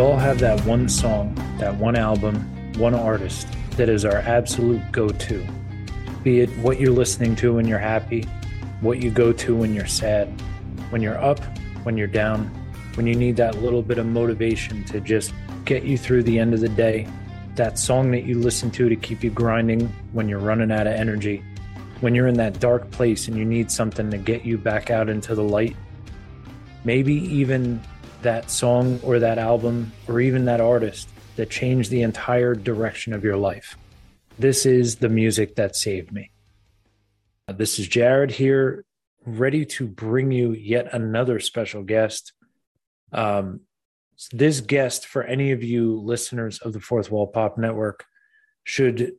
We all have that one song, that one album, one artist that is our absolute go to. Be it what you're listening to when you're happy, what you go to when you're sad, when you're up, when you're down, when you need that little bit of motivation to just get you through the end of the day, that song that you listen to to keep you grinding when you're running out of energy, when you're in that dark place and you need something to get you back out into the light. Maybe even that song or that album or even that artist that changed the entire direction of your life. This is the music that saved me. This is Jared here, ready to bring you yet another special guest. Um, this guest, for any of you listeners of the Fourth Wall Pop Network, should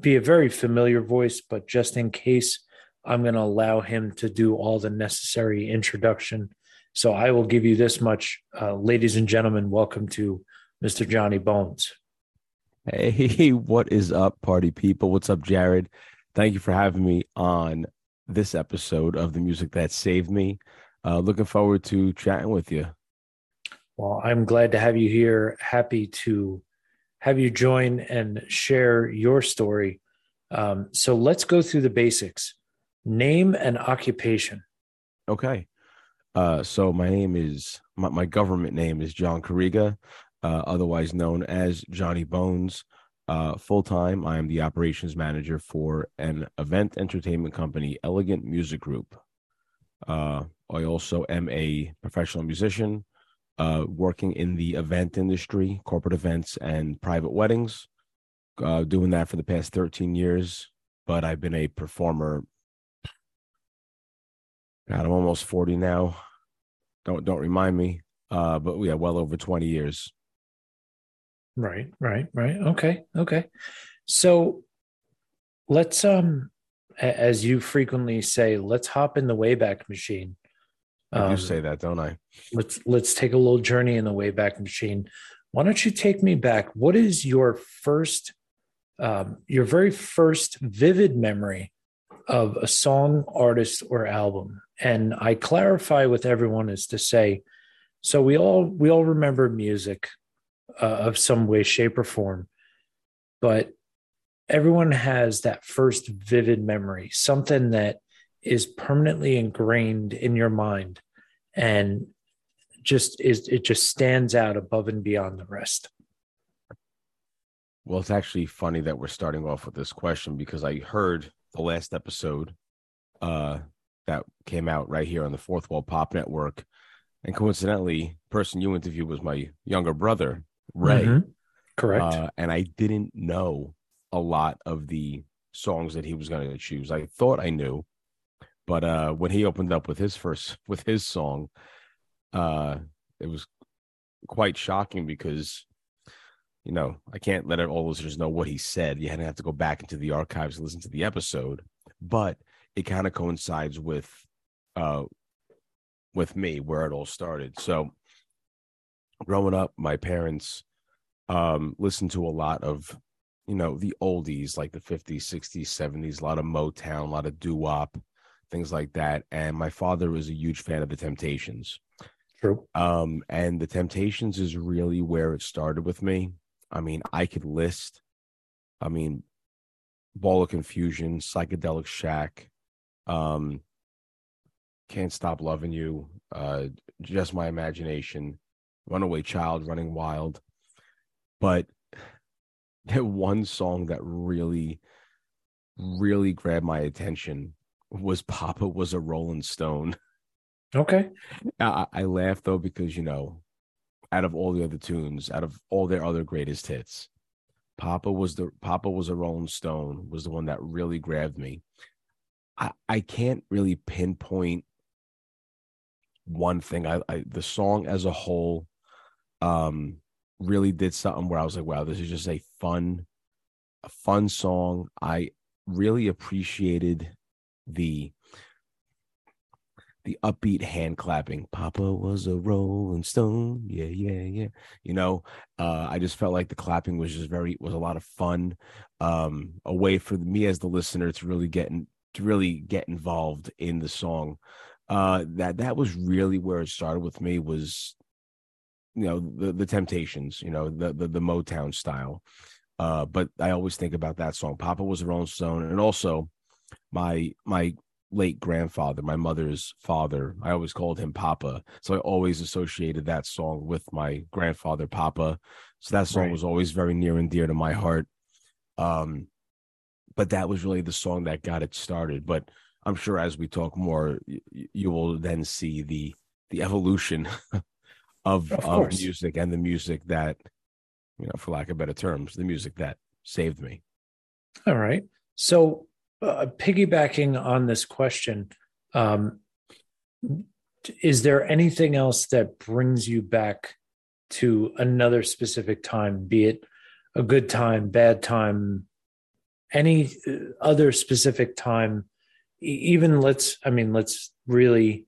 be a very familiar voice, but just in case, I'm going to allow him to do all the necessary introduction so I will give you this much, uh, ladies and gentlemen. Welcome to Mr. Johnny Bonez. Hey, what is up, party people? What's up, Jared? Thank you for having me on this episode of the music that saved me. Uh, looking forward to chatting with you. Well, I'm glad to have you here. Happy to have you join and share your story. Um, so let's go through the basics. Name and occupation. Okay. Uh, so my name is my, my government name is John Carriga, uh, otherwise known as Johnny Bonez. Uh, Full time, I am the operations manager for an event entertainment company, Elegant Music Group. Uh, I also am a professional musician, uh, working in the event industry, corporate events, and private weddings. Uh, doing that for the past 13 years, but I've been a performer. God, I'm almost 40 now. Don't don't remind me. Uh, but yeah, well over 20 years. Right, right, right. Okay, okay. So let's um as you frequently say, let's hop in the Wayback Machine. Um, do say that, don't I? Let's let's take a little journey in the Wayback Machine. Why don't you take me back? What is your first, um, your very first vivid memory of a song, artist, or album. And I clarify with everyone is to say, so we all we all remember music uh, of some way, shape, or form, but everyone has that first vivid memory, something that is permanently ingrained in your mind, and just is it just stands out above and beyond the rest. Well, it's actually funny that we're starting off with this question because I heard the last episode uh, that came out right here on the Fourth Wall Pop Network. And coincidentally, person you interviewed was my younger brother, Ray. Mm-hmm. Correct. Uh, and I didn't know a lot of the songs that he was going to choose. I thought I knew, but uh, when he opened up with his first with his song, uh, it was quite shocking because you know, I can't let all listeners know what he said. You had to have to go back into the archives and listen to the episode, but it kind of coincides with uh with me where it all started. So growing up, my parents um listened to a lot of you know the oldies like the 50s 60s 70s a lot of motown a lot of doo-wop things like that and my father was a huge fan of the temptations true um and the temptations is really where it started with me I mean, I could list, I mean, Ball of Confusion, Psychedelic Shack, um, Can't Stop Loving You, uh, Just My Imagination, Runaway Child, Running Wild. But that one song that really, really grabbed my attention was Papa Was a Rolling Stone. Okay. I, I laugh though because, you know, out of all the other tunes, out of all their other greatest hits. Papa was the Papa was a Rolling Stone was the one that really grabbed me. I I can't really pinpoint one thing. I, I the song as a whole um really did something where I was like, wow, this is just a fun a fun song. I really appreciated the the upbeat hand clapping. Papa was a rolling stone. Yeah, yeah, yeah. You know, uh, I just felt like the clapping was just very was a lot of fun. Um, a way for me as the listener to really get in, to really get involved in the song. Uh, that that was really where it started with me was you know the the Temptations, you know the the, the Motown style. Uh, but I always think about that song. Papa was a Rolling Stone, and also my my late grandfather, my mother's father. I always called him Papa, so I always associated that song with my grandfather, Papa. So that song right. was always very near and dear to my heart. Um, but that was really the song that got it started. But I'm sure as we talk more, you, you will then see the the evolution of of, of music and the music that, you know, for lack of better terms, the music that saved me. All right. So uh, piggybacking on this question, um, is there anything else that brings you back to another specific time, be it a good time, bad time, any uh, other specific time? Even let's, I mean, let's really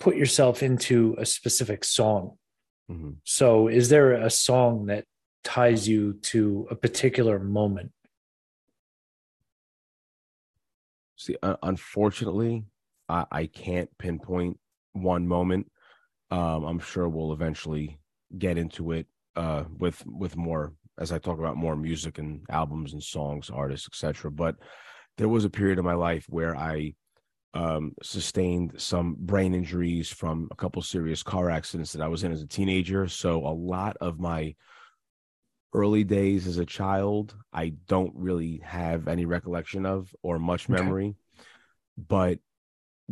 put yourself into a specific song. Mm-hmm. So, is there a song that ties you to a particular moment? See, uh, unfortunately, I, I can't pinpoint one moment. Um, I'm sure we'll eventually get into it uh, with with more as I talk about more music and albums and songs, artists, etc. But there was a period of my life where I um, sustained some brain injuries from a couple serious car accidents that I was in as a teenager. So a lot of my early days as a child, I don't really have any recollection of or much memory. Okay. But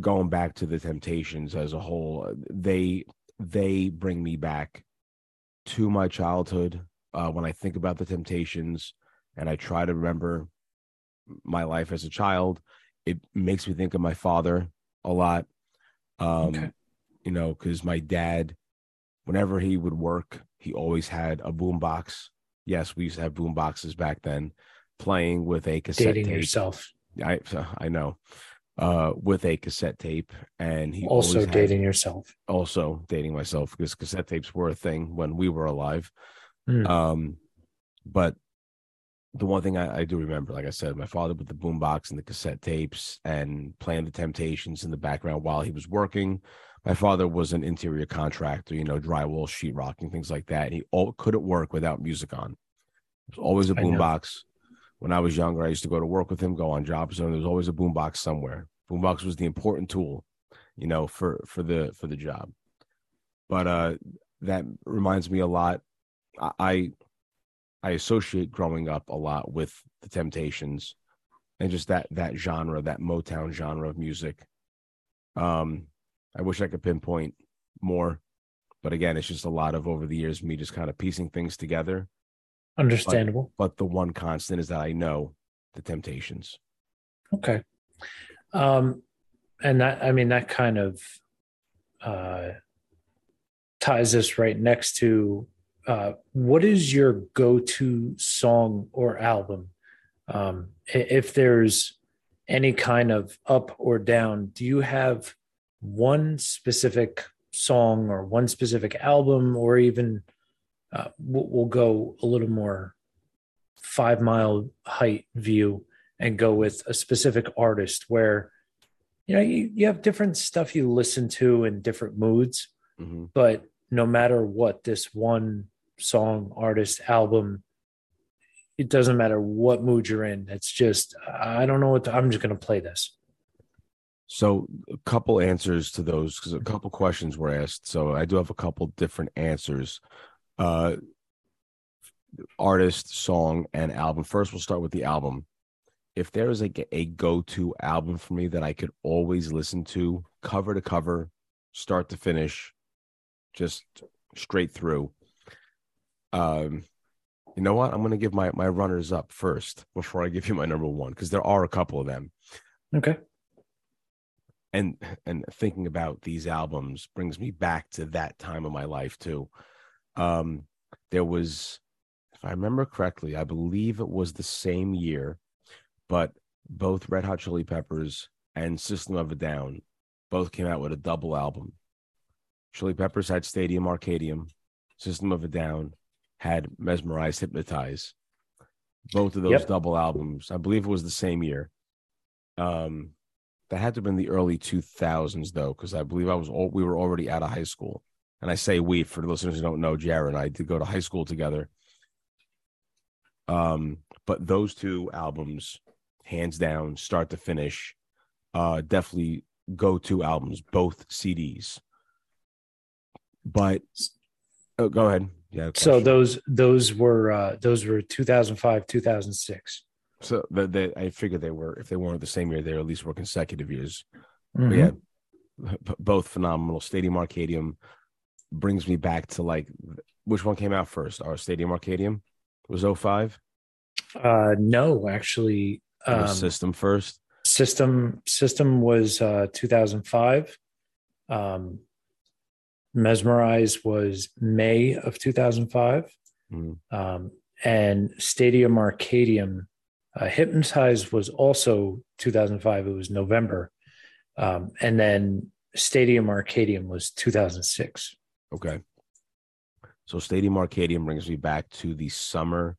going back to the Temptations as a whole, they they bring me back to my childhood. Uh, when I think about the Temptations, and I try to remember my life as a child, it makes me think of my father a lot. Um, okay. You know, because my dad, whenever he would work, he always had a boombox Yes, we used to have boom boxes back then, playing with a cassette Dating tape. yourself. I I know. Uh, with a cassette tape, and he also dating yourself. Also dating myself because cassette tapes were a thing when we were alive. Mm. Um, but the one thing I, I, do remember, like I said, my father with the boombox and the cassette tapes and playing the Temptations in the background while he was working. My father was an interior contractor, you know, drywall, sheetrocking, things like that. He all, couldn't work without music on. There's always a boombox. When I was younger, I used to go to work with him, go on jobs, and there was always a boombox somewhere. Boombox was the important tool, you know, for for the for the job. But uh that reminds me a lot. I I associate growing up a lot with the Temptations and just that that genre, that Motown genre of music. Um, I wish I could pinpoint more, but again, it's just a lot of over the years me just kind of piecing things together. Understandable. But, but the one constant is that I know the Temptations. Okay. Um, and that I mean that kind of uh, ties us right next to uh, what is your go-to song or album? Um, if there's any kind of up or down, do you have one specific song or one specific album, or even uh, we'll, go a little more five mile height view and go with a specific artist where you know you, you have different stuff you listen to in different moods mm-hmm. but no matter what this one song, artist, album. It doesn't matter what mood you're in. It's just I don't know what to, I'm just going to play this. So a couple answers to those because a couple questions were asked. So I do have a couple different answers. Uh, artist, song, and album. First, we'll start with the album. If there is a, a go to album for me that I could always listen to, cover to cover, start to finish, just straight through, um, you know what? I'm going to give my my runners up first before I give you my number one because there are a couple of them. Okay. And and thinking about these albums brings me back to that time of my life too. Um, there was, if I remember correctly, I believe it was the same year, but both Red Hot Chili Peppers and System of a Down both came out with a double album. Chili Peppers had Stadium Arcadium, System of a Down had mesmerized hypnotize both of those yep. double albums i believe it was the same year um that had to have been the early 2000s though because i believe i was all we were already out of high school and I say we for the listeners who don't know, Jared and I did go to high school together. Um, but those two albums, hands down, start to finish, uh, definitely go to albums, both CDs. But oh, go ahead. Yeah. So those those were uh, those were 2005, 2006. So the, I figured they were if they weren't the same year, they at least were consecutive years. Mhm. But yeah, both phenomenal. Stadium Arcadium brings me back to like which one came out first? Our Stadium Arcadium was 05? Uh, no, actually, um, System first. system system was uh, 2005. Um, Mesmerize was May of 2005. Mhm. Um, and Stadium Arcadium, uh, Hypnotize was also 2005. It was November. Um, and then Stadium Arcadium was 2006. Okay. So Stadium Arcadium brings me back to the summer.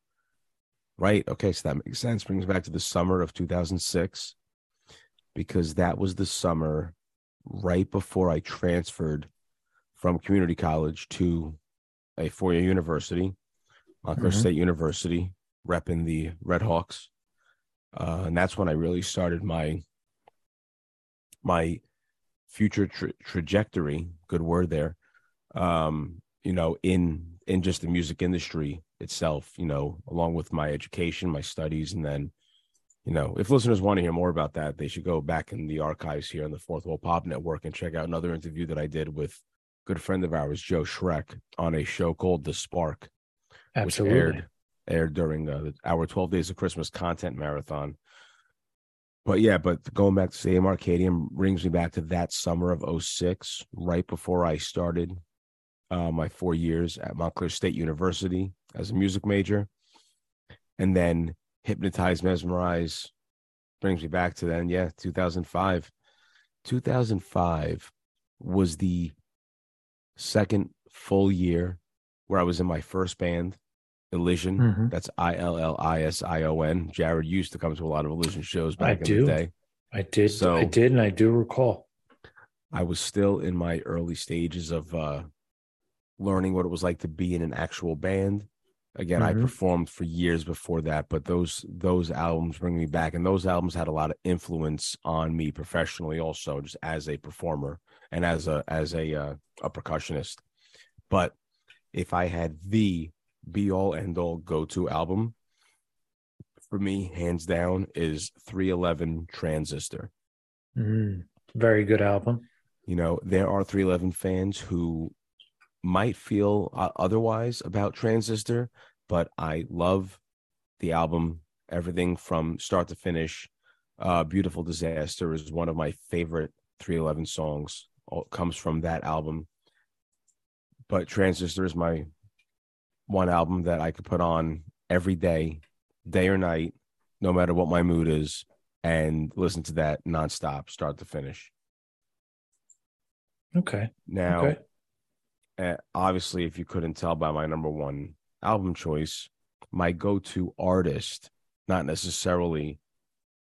Right. Okay. So that makes sense. Brings back to the summer of 2006 because that was the summer right before I transferred from community college to a four year university, Montclair Mhm. State University, repping the Red Hawks. Uh, and that's when I really started my my future tra- trajectory. Good word there um you know in in just the music industry itself you know along with my education my studies and then you know if listeners want to hear more about that they should go back in the archives here on the fourth wall pop network and check out another interview that i did with good friend of ours joe schreck on a show called the spark Absolutely. which aired aired during uh, our 12 days of christmas content marathon. But yeah but going back to stadium arcadium brings me back to that summer of 06 right before i started uh, my four years at montclair state university as a music major. And then hypnotize mesmerize brings me back to then yeah 2005 2005 was the second full year where i was in my first band Illision. Mhm. That's I L L I S I O N. Jared used to come to a lot of Illision shows I back in do. the day. I did. So- I did, and I do recall. I was still in my early stages of uh, learning what it was like to be in an actual band. Again, I Mhm. performed for years before that, but those those albums bring me back, and those albums had a lot of influence on me professionally, also just as a performer and as a as a uh, a percussionist. But if I had the be all end all go to album, for me, hands down, is 311 Transistor. Mm, very good album. You know, there are 311 fans who might feel uh, otherwise about Transistor, but I love the album, everything from start to finish. Uh, Beautiful Disaster is one of my favorite 311 songs, all, comes from that album. But Transistor is my one album that I could put on every day, day or night, no matter what my mood is, and listen to that nonstop, start to finish. Okay. Now, okay. uh, obviously, if you couldn't tell by my number one album choice, my go-to artist, not necessarily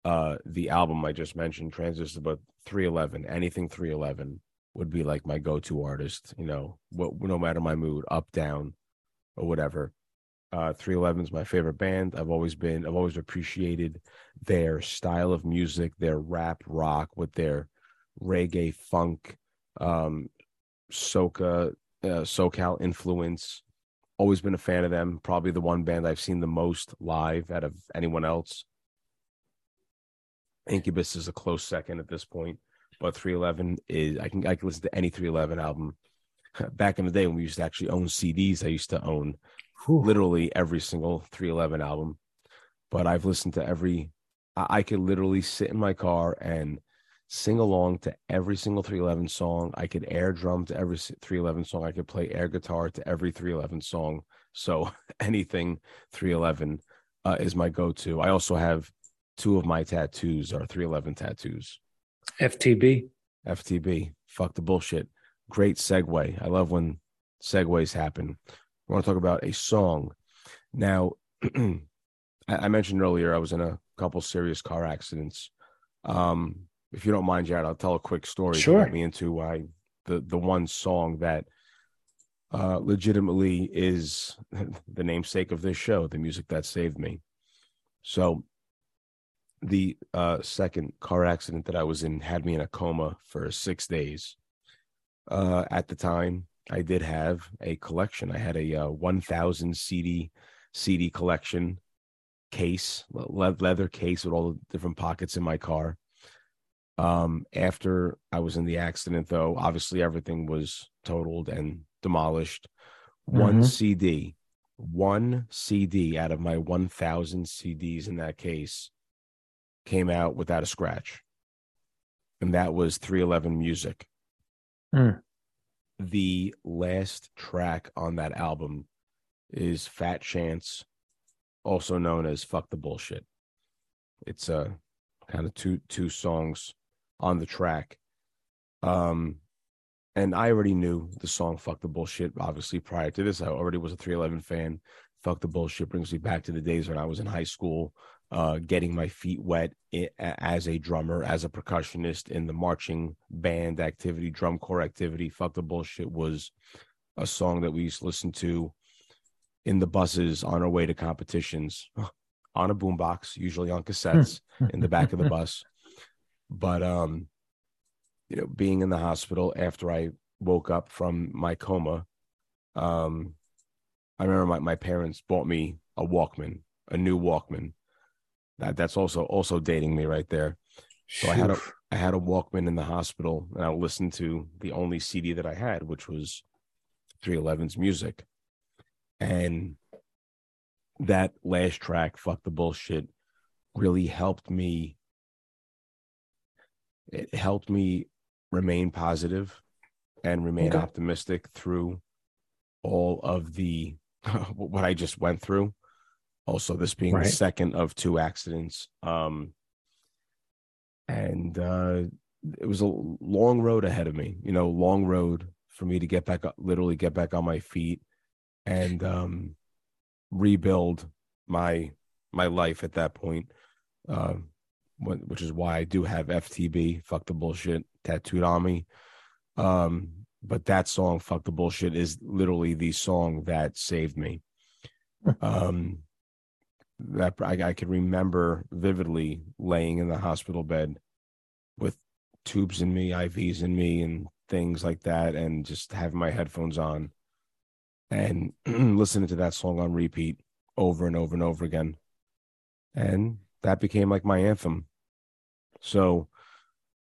uh the album I just mentioned, Transistor, but 311, anything 311 would be like my go-to artist. You know, what no matter my mood, up, down, or whatever. Uh, 311 is my favorite band. I've always been, I've always appreciated their style of music, their rap rock with their reggae funk, um, soca, uh, SoCal influence. Always been a fan of them. Probably the one band I've seen the most live out of anyone else. Incubus is a close second at this point, but 311 is I can I can listen to any 311 album. Back in the day when we used to actually own CDs, I used to own Whew. literally every single 311 album. But I've listened to every I, I could literally sit in my car and sing along to every single 311 song. I could air drum to every 311 song. I could play air guitar to every 311 song. So anything 311 uh, is my go-to. I also have two of my tattoos are 311 tattoos. FTB. FTB. Fuck the bullshit. Great segue. I love when segues happen. I want to talk about a song. Now, I mentioned earlier I was in a couple serious car accidents. Um, if you don't mind, Jared, I'll tell a quick story to Sure. get me into why the the one song that uh, legitimately is the namesake of this show, the music that saved me. So, the uh, second car accident that I was in had me in a coma for six days. Uh, at the time, I did have a collection. I had a uh, 1,000 CD CD collection case, leather case with all the different pockets in my car. Um, after I was in the accident, though, obviously everything was totaled and demolished. Mm-hmm. One CD, one CD out of my 1,000 CDs in that case came out without a scratch. And that was 311 Music. Mm. The last track on that album is Fat Chance, also known as Fuck the Bullshit. It's a uh, kind of two two songs on the track. Um and I already knew the song Fuck the Bullshit. Obviously, prior to this, I already was a 311 fan. Fuck the Bullshit brings me back to the days when I was in high school, uh, getting my feet wet as a drummer, as a percussionist in the marching band activity, drum corps activity. Fuck the Bullshit was a song that we used to listen to in the buses on our way to competitions on a boombox, usually on cassettes in the back of the bus. But um, you know, being in the hospital after I woke up from my coma, um, I remember my, my parents bought me a Walkman, a new Walkman. That that's also also dating me right there. So I had a I had a Walkman in the hospital, and I listened to the only CD that I had, which was 311's music, and that last track, "Fuck the Bullshit," really helped me. It helped me remain positive and remain okay. optimistic through all of the what I just went through. Also, this being right. the second of two accidents. Um, and uh, it was a long road ahead of me, you know, long road for me to get back up, literally get back on my feet and um, rebuild my my life at that point. Uh, which is why I do have FTB, fuck the bullshit, tattooed on me. Um, but that song, fuck the bullshit, is literally the song that saved me. um, that I, I can remember vividly laying in the hospital bed with tubes in me, IVs in me, and things like that, and just having my headphones on and listening to that song on repeat over and over and over again. And that became like my anthem. So,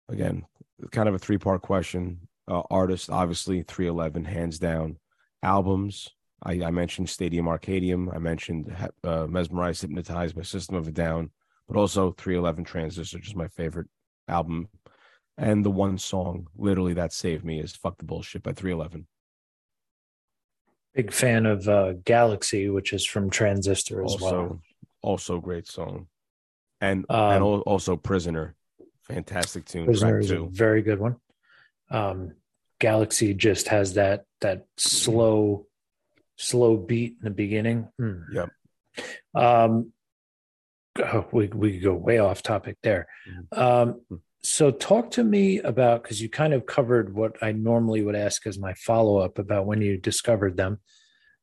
again, kind of a three part question. Uh, artist, obviously, 311, hands down. Albums, I, I mentioned Stadium Arcadium. I mentioned uh, Mesmerized, Hypnotized by System of a Down, but also 311 Transistor, just my favorite album. And the one song, literally, that saved me is Fuck the Bullshit by 311. Big fan of uh, Galaxy, which is from Transistor as also, well. Also, great song. And, um, and also Prisoner Fantastic tune. Prisoner is a very good one. Um, Galaxy just has that that slow, slow beat in the beginning. Mm. Yep. Um, oh, we we could go way off topic there. Mm-hmm. Um, hmm. so talk to me about because you kind of covered what I normally would ask as my follow up about when you discovered them.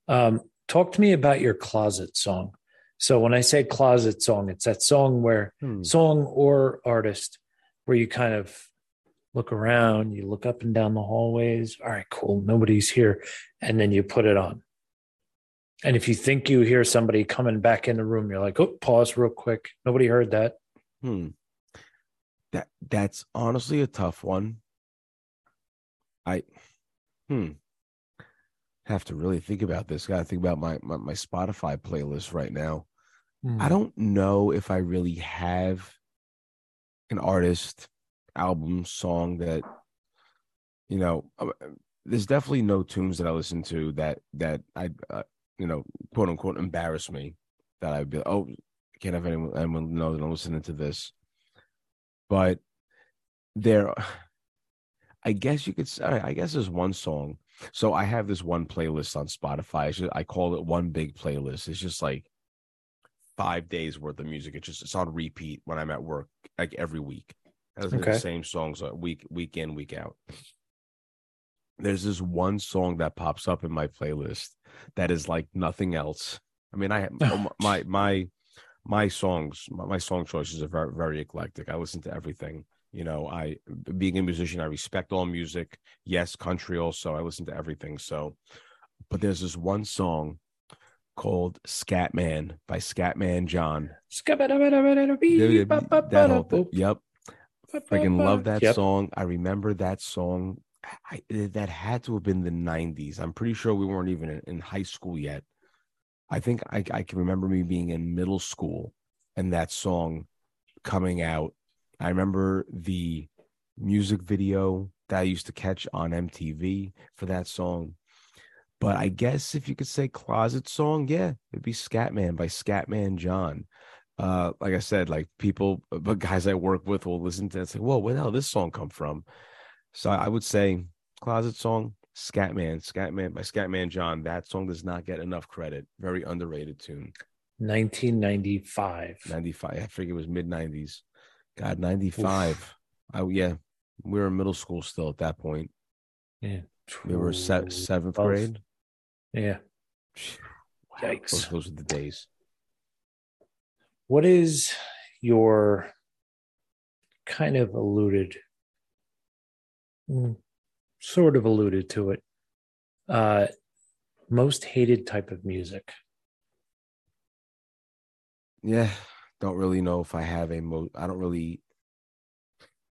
Um, talk to me about your closet song. So when I say closet song, it's that song where hmm. song or artist where you kind of look around, you look up and down the hallways. All right, cool. Nobody's here. And then you put it on. And if you think you hear somebody coming back in the room, you're like, oh, pause real quick. Nobody heard that. Hmm. That that's honestly a tough one. I hmm have to really think about this. Got to think about my, my, my Spotify playlist right now. Hmm. I don't know if I really have an artist, album, song that you know. Uh, there's definitely no tunes that I listen to that that I uh, you know quote unquote embarrass me. That I'd be oh can't have anyone anyone know that I'm listening to this. But there, I guess you could say. I guess there's one song. So I have this one playlist on Spotify. Just, I call it one big playlist. It's just like five days worth of music. It's just it's on repeat when I'm at work, like every week. It's okay. the same songs uh, week week in week out. There's this one song that pops up in my playlist that is like nothing else. I mean, I oh, my my my songs, my, song choices are very very eclectic. I listen to everything. You know, I being a musician, I respect all music. Yes, country also. I listen to everything. So, but there's this one song called Scatman by Scatman John. That whole. Yep. Freaking love that Yep. song. I remember that song. I, that had to have been the 90s. I'm pretty sure we weren't even in, in high school yet. I think I, I can remember me being in middle school and that song coming out. I remember the music video that I used to catch on MTV for that song. But I guess if you could say closet song, yeah, it'd be Scatman by Scatman John. Uh, like I said, like people, but guys I work with will listen to it and say, "Whoa, where the hell this song come from?" So I would say closet song, Scatman, Scatman by Scatman John. That song does not get enough credit. Very underrated tune. 1995. 95. I figure it was mid 90s. God, 95. Oh yeah, we were in middle school still at that point. Yeah. We were se- seventh Twelve. grade. Yeah. Wow, Yikes. Those, those were the days. What is your kind of alluded, sort of alluded to it, uh, most hated type of music? Yeah, don't really know if I have a mo. I don't really.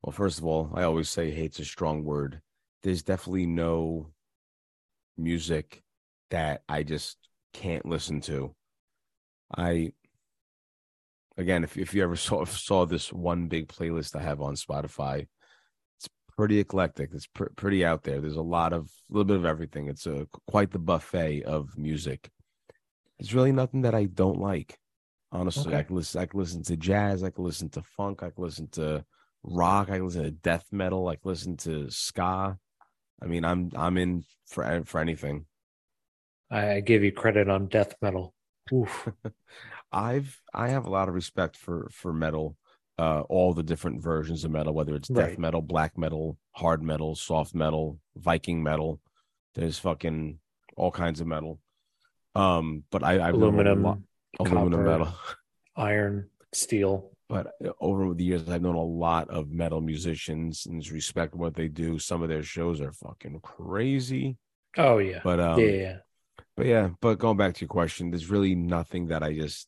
Well, first of all, I always say hate's a strong word. There's definitely no music that I just can't listen to. I again, if if you ever saw saw this one big playlist I have on Spotify, pretty eclectic. It's pr- pretty out there. There's a lot of a little bit of everything. It's a quite the buffet of music. There's really nothing that I don't like. Honestly, I can listen. I can listen to jazz. I can listen to funk. I can listen to rock. I can listen to death metal. I can listen to ska. I mean, I'm I'm in for for anything. I give you credit on death metal. Oof. I've I have a lot of respect for for metal, uh, all the different versions of metal, whether it's death Right. metal, black metal, hard metal, soft metal, Viking metal. There's fucking all kinds of metal. Um, but I I've known a Aluminum, lot- aluminum copper. metal. iron, steel. But uh, over the years, I've known a lot of metal musicians and respect what they do. Some of their shows are fucking crazy. Oh yeah. But um, yeah, yeah. but yeah. But going back to your question, there's really nothing that I just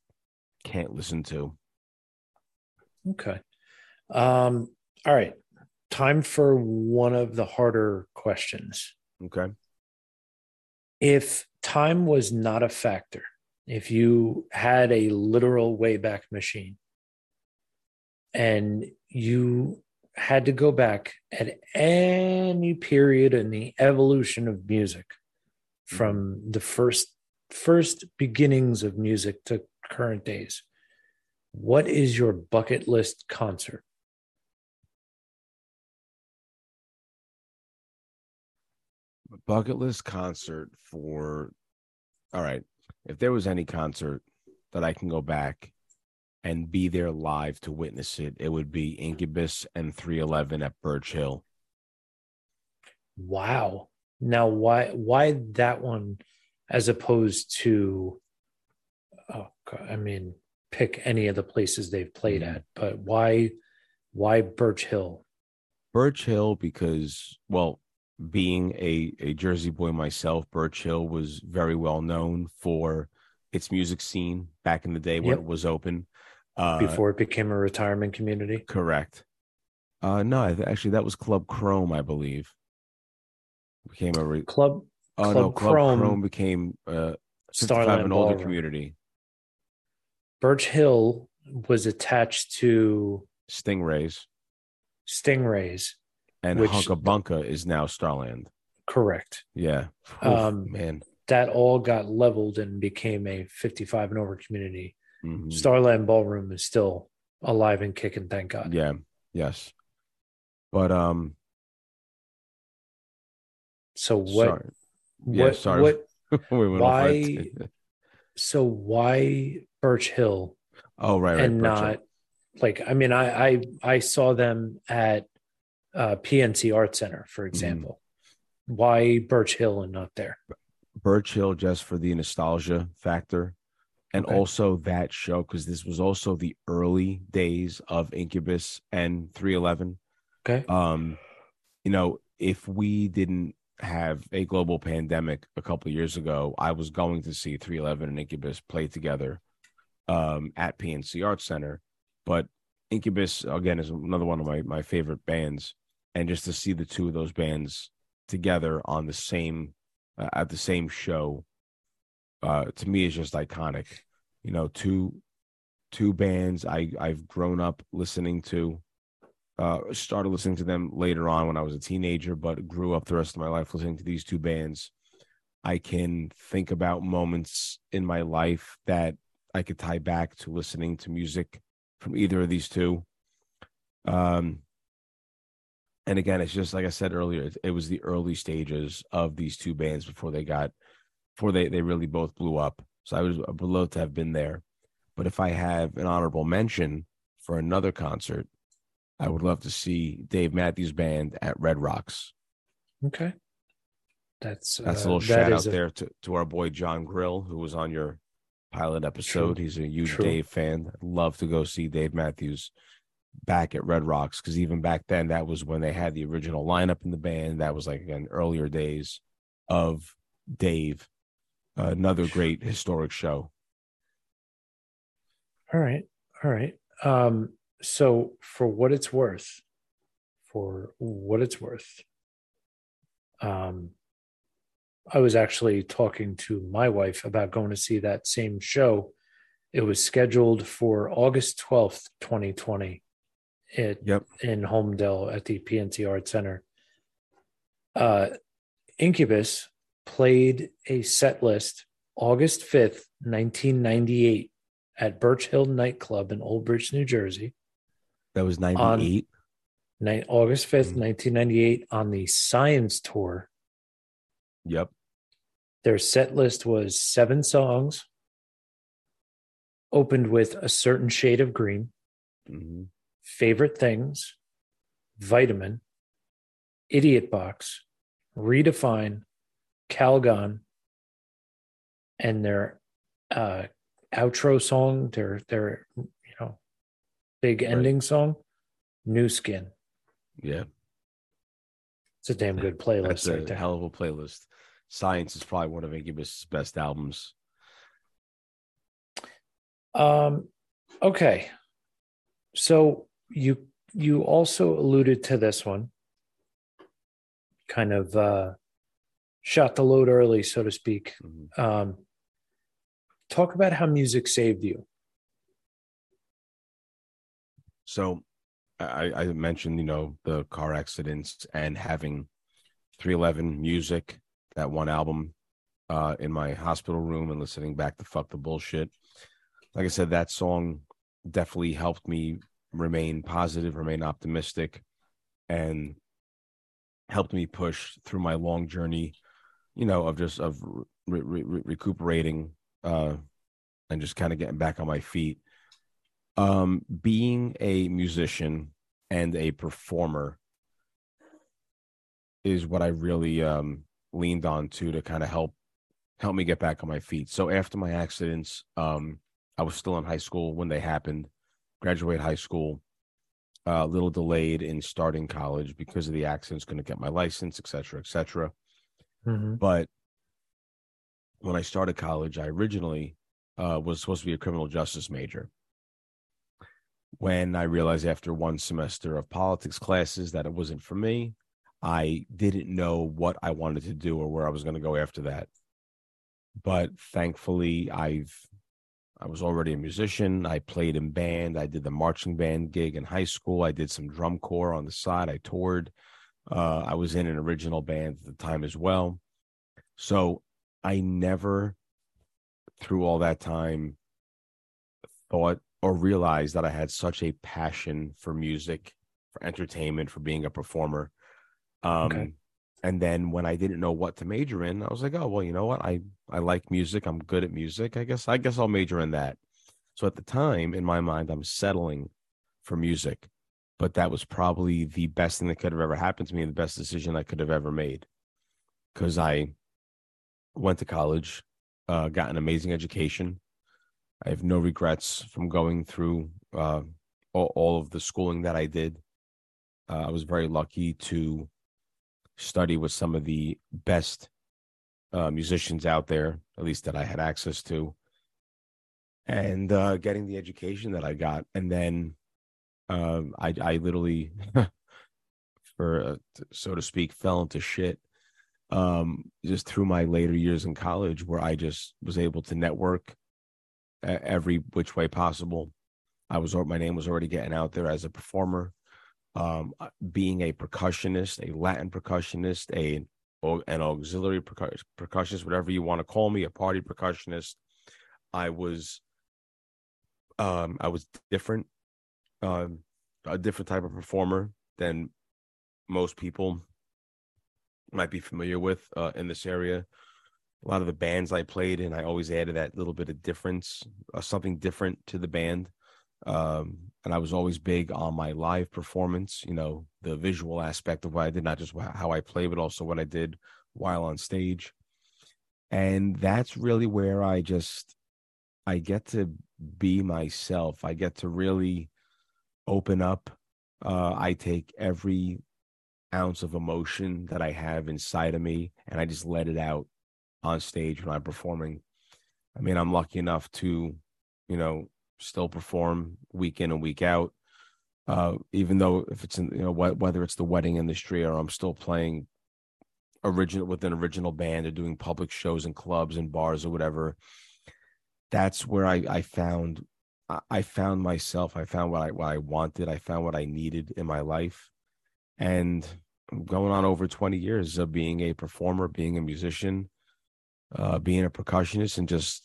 can't listen to. Okay. Um, all right. Time for one of the harder questions. Okay. If time was not a factor, if you had a literal Wayback Machine and you had to go back at any period in the evolution of music from the first first beginnings of music to current days what is your bucket list concert? Bucket list concert for all right if there was any concert that i can go back and be there live to witness it it would be incubus and 311 at birch hill. Wow. Now why why that one as opposed to oh God, i mean pick any of the places they've played Mhm. at but why why birch hill birch hill because well being a, a jersey boy myself birch hill was very well known for its music scene back in the day when Yep. it was open uh before it became a retirement community correct uh no actually that was club chrome i believe became a re- club Oh no, Club Club Chrome- Chrome, became uh 55 Starland an older community. Birch hill was attached to Stingrays stingrays and Which- Hunka Bunka is now Starland. correct Yeah. Oof, Um, man. that all got leveled and became a 55 and over community Mhm. starland ballroom is still alive and kicking thank god Yeah. Yes. But um so what sorry. Yeah, what sorry. what we why so why birch hill Oh right, right. and Birch Hill. not like i mean i i i saw them at uh pnc art center Mm-hmm. for example Why Birch Hill and not there? Birch Hill just for the nostalgia factor. And Okay. also that show, because this was also the early days of Incubus and 311. Okay. Um, you know, if we didn't have a global pandemic a couple of years ago, I was going to see 311 and Incubus play together um, at PNC Arts Center. But Incubus, again, is another one of my, my favorite bands. And just to see the two of those bands together on the same, uh, at the same show, uh, to me is just iconic. You know, two two bands I I've grown up listening to. Uh, started listening to them later on when I was a teenager, but grew up the rest of my life listening to these two bands. I can think about moments in my life that I could tie back to listening to music from either of these two. Um, and again, it's just like I said earlier, it, it was the early stages of these two bands before they got, before they they really both blew up. So I was I would love to have been there. But if I have an honorable mention for another concert, I would love to see Dave Matthews Band at Red Rocks. Okay. That's That's uh, a little that shout out a- there to, to our boy John Grill, who was on your pilot episode. He's a huge True. Dave fan. I'd love to go see Dave Matthews back at Red Rocks because even back then, that was when they had the original lineup in the band. That was like again earlier days of Dave. another great historic show. All right. All right. Um, so for what it's worth, for what it's worth, um, I was actually talking to my wife about going to see that same show. It was scheduled for August 12th, 2020 it, Yep. in Holmdel at the PNC Art Center. Uh, Incubus played a set list August 5th, 1998 at Birch Hill nightclub in Old Bridge, New Jersey. That was 98. Ni- August 5th, Mhm. 1998 on the Science Tour. Yep. Their set list was seven songs, opened with A Certain Shade of Green, hmm Favorite Things, Vitamin, Idiot Box, Redefine, Calgone, and their uh, outro song, their their you know big Right. ending song, New Skin. Yeah. It's a damn good playlist That's a right there. hell of a playlist. Science is probably one of Incubus' best albums. Um, okay. So you you also alluded to this one, kind of uh, shot the load early, so to speak. Mhm. Um, talk about how music saved you. So I, I mentioned, you know, the car accidents and having 311 music, that one album uh, in my hospital room and listening back to Fuck the Bullshit. Like I said, that song definitely helped me remain positive, remain optimistic, and helped me push through my long journey, you know, of just of re- re- re- recuperating uh, and just kind of getting back on my feet um being a musician and a performer is what i really um leaned on to to kind of help help me get back on my feet. So after my accidents um i was still in high school when they happened graduate high school uh, a little delayed in starting college because of the accidents going to get my license et cetera et cetera. But when I started college, I originally uh, was supposed to be a criminal justice major. When I realized after one semester of politics classes that it wasn't for me, I didn't know what I wanted to do or where I was going to go after that. But thankfully, I've I was already a musician. I played in band. I did the marching band gig in high school. I did some drum corps on the side. I toured. Uh, I was in an original band at the time as well. So I never, through all that time, thought or realized that I had such a passion for music, for entertainment, for being a performer. Um, Okay. And then when I didn't know what to major in, I was like, oh well, you know what? I I like music. I'm good at music. I guess I guess I'll major in that. So at the time, in my mind, I'm settling for music, but that was probably the best thing that could have ever happened to me, the best decision I could have ever made. because I went to college, uh, got an amazing education. I have no regrets from going through uh, all, all, of the schooling that I did. Uh, I was very lucky to study with some of the best uh, musicians out there, at least that I had access to, and uh, getting the education that I got. And then uh, I, I literally, for uh, so to speak, fell into shit um, just through my later years in college, where I just was able to network every which way possible. I was my name was already getting out there as a performer. Um, uh, being a percussionist, a Latin percussionist, a an auxiliary percussionist, whatever you want to call me, a party percussionist. I was, um, I was different, um, a different type of performer than most people might be familiar with uh, in this area. A lot of the bands I played in, I always added that little bit of difference, uh, something different to the band. Um, and I was always big on my live performance, you know, the visual aspect of what I did, not just how I play, but also what I did while on stage. And that's really where I just, I get to be myself. I get to really open up. Uh, I take every ounce of emotion that I have inside of me and I just let it out on stage when I'm performing. I mean, I'm lucky enough to, you know, still perform week in and week out. Uh, even though if it's in, you know, wh- whether it's the wedding industry or I'm still playing original with an original band or doing public shows in clubs and bars or whatever, that's where I, I found, I found myself. I found what I, what I wanted. I found what I needed in my life. And going on over 20 years of being a performer, being a musician, uh, being a percussionist, and just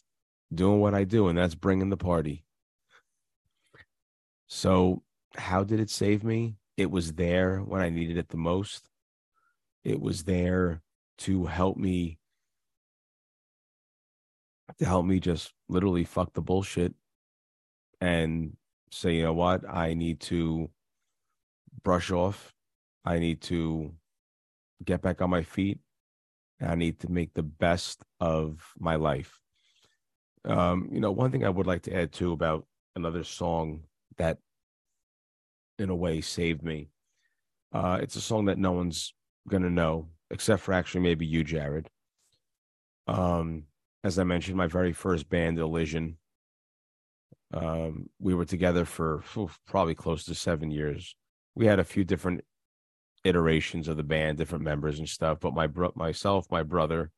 doing what I do, and that's bringing the party. So, how did it save me? It was there when I needed it the most. It was there to help me to help me just literally fuck the bullshit and say, you know what, I need to brush off I need to get back on my feet. I need to make the best of my life. Um, you know, one thing I would like to add too about another song that, in a way, saved me. Uh, it's a song that no one's gonna know except for actually maybe you, Jared. Um, as I mentioned, my very first band, Illision. Um, we were together for probably close to seven years. We had a few different iterations of the band, different members and stuff. But my bro- myself, my brother,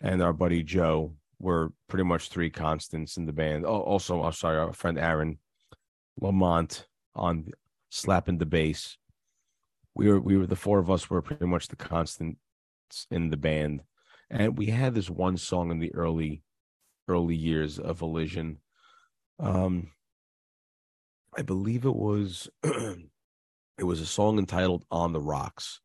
and our buddy Joe were pretty much three constants in the band. Oh, also, I'm sorry, our friend Aaron Lamont on slapping the bass. We were we were the four of us were pretty much the constants in the band, and we had this one song in the early early years of Illision. Um, I believe it was It was a song entitled On the Rocks.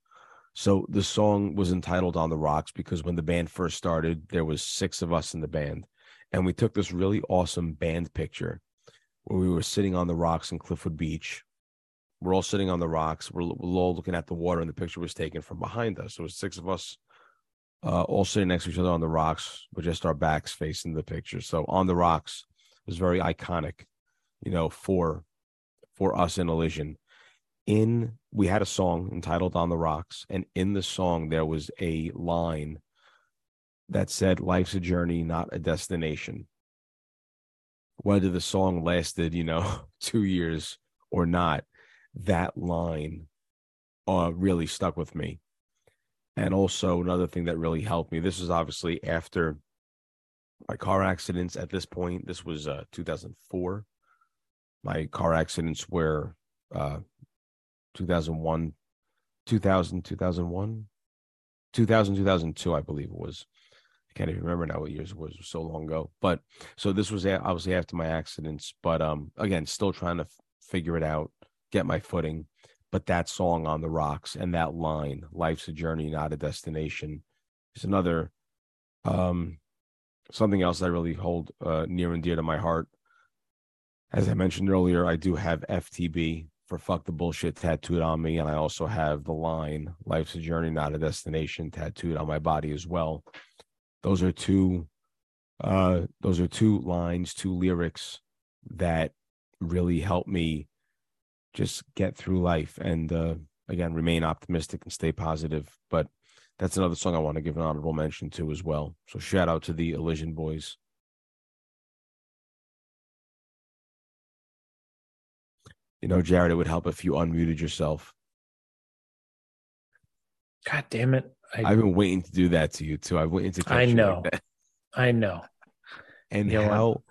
So the song was entitled On the Rocks because when the band first started, there was six of us in the band. And we took this really awesome band picture where we were sitting on the rocks in Cliffwood Beach. We're all sitting on the rocks. We're, we're all looking at the water, and the picture was taken from behind us. So it was six of us uh, all sitting next to each other on the rocks with just our backs facing the picture. So on the rocks was very iconic, you know, for for us in Illision in we had a song entitled on the rocks and in the song there was a line that said life's a journey not a destination whether the song lasted you know 2 years or not that line uh, really stuck with me and also another thing that really helped me this is obviously after my car accidents at this point this was uh, 2004 my car accidents were uh, 2001, 2000, 2001, 2000, 2002, I believe it was. I can't even remember now what years it was. It was so long ago. But so this was obviously after my accidents. But um, again, still trying to f- figure it out, get my footing. But that song on the rocks and that line, "Life's a journey, not a destination," is another um something else I really hold uh, near and dear to my heart. As I mentioned earlier, I do have FTB, for fuck the bullshit tattooed on me, and I also have the line "Life's a journey, not a destination" tattooed on my body as well. Those are two, uh, those are two lines, two lyrics that really help me just get through life and uh, again remain optimistic and stay positive. But that's another song I want to give an honorable mention to as well. So shout out to the Illision Boys. You know, Jared, it would help if you unmuted yourself. God damn it. I, have been waiting to do that to you too. I've waiting to I know. Like I know. And you how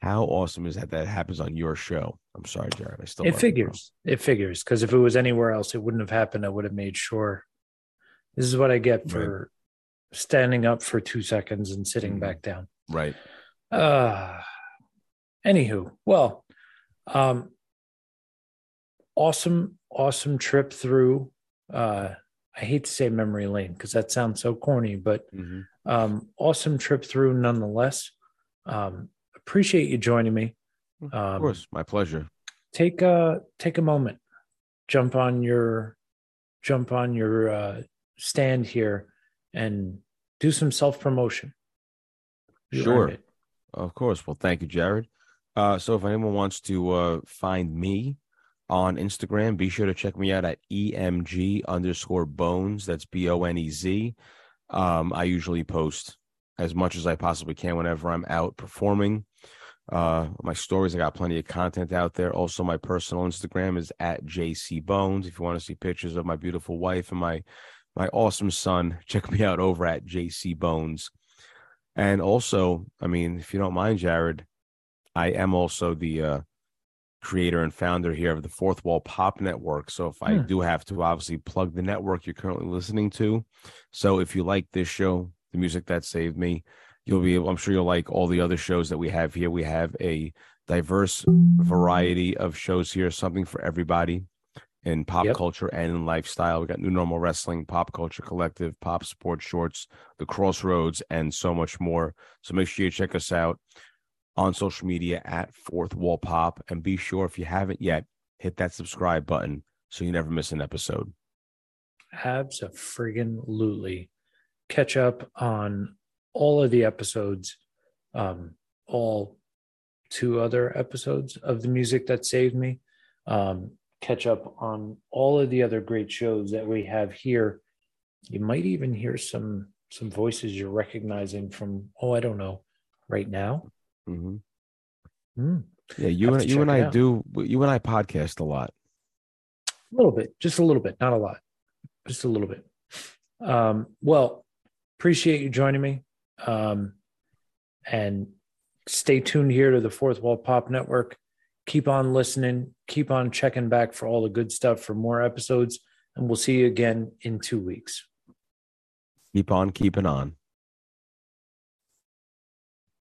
how awesome is that that happens on your show? I'm sorry, Jared. I still it figures. It figures because if it was anywhere else, it wouldn't have happened. I would have made sure. This is what I get for right. standing up for two seconds and sitting mm-hmm. back down. Right. Uh anywho, well, um awesome, awesome trip through uh I hate to say memory lane because that sounds so corny, but mm-hmm. um awesome trip through nonetheless. Um appreciate you joining me. Um, of course, my pleasure. Take a take a moment, jump on your jump on your uh, stand here, and do some self promotion. Sure, of course. Well, thank you, Jared. Uh, so, if anyone wants to uh, find me on Instagram, be sure to check me out at emg underscore bones. That's b o n e z. Um, I usually post as much as I possibly can whenever I'm out performing. Uh my stories i got plenty of content out there. Also my personal instagram is at jc bones. If you want to see pictures of my beautiful wife and my my awesome son check me out over at jc bones. And also i mean if you don't mind jared i am also the uh creator and founder here of the fourth wall pop network so if i hmm. do have to obviously plug the network you're currently listening to so if you like this show the music that saved me you'll be able, I'm sure you'll like all the other shows that we have here. We have a diverse variety of shows here, something for everybody in pop yep. culture and in lifestyle. We got New Normal Wrestling, Pop Culture Collective, Pop Sports Shorts, The Crossroads, and so much more. So make sure you check us out on social media at Fourth Wall Pop. And be sure, if you haven't yet, hit that subscribe button so you never miss an episode. Absolutely. Catch up on all of the episodes, um, all two other episodes of the music that saved me. Um, catch up on all of the other great shows that we have here. You might even hear some some voices you're recognizing from oh I don't know right now. Mm-hmm. Mm. Yeah, you and you and I do you and I podcast a lot. A little bit, just a little bit, not a lot, just a little bit. Um, well, appreciate you joining me. Um, and stay tuned here to the Fourth Wall Pop Network. Keep on listening, keep on checking back for all the good stuff for more episodes, and we'll see you again in two weeks. Keep on keeping on.